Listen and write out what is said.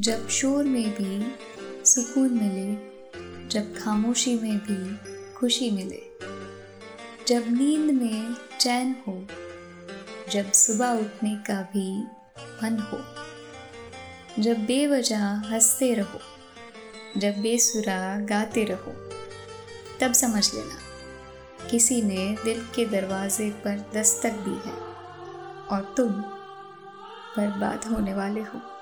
जब शोर में भी सुकून मिले, जब खामोशी में भी खुशी मिले, जब नींद में चैन हो, जब सुबह उठने का भी मन हो, जब बेवजह हँसते रहो, जब बेसुरा गाते रहो, तब समझ लेना, किसी ने दिल के दरवाजे पर दस्तक दी है और तुम बर्बाद होने वाले हो।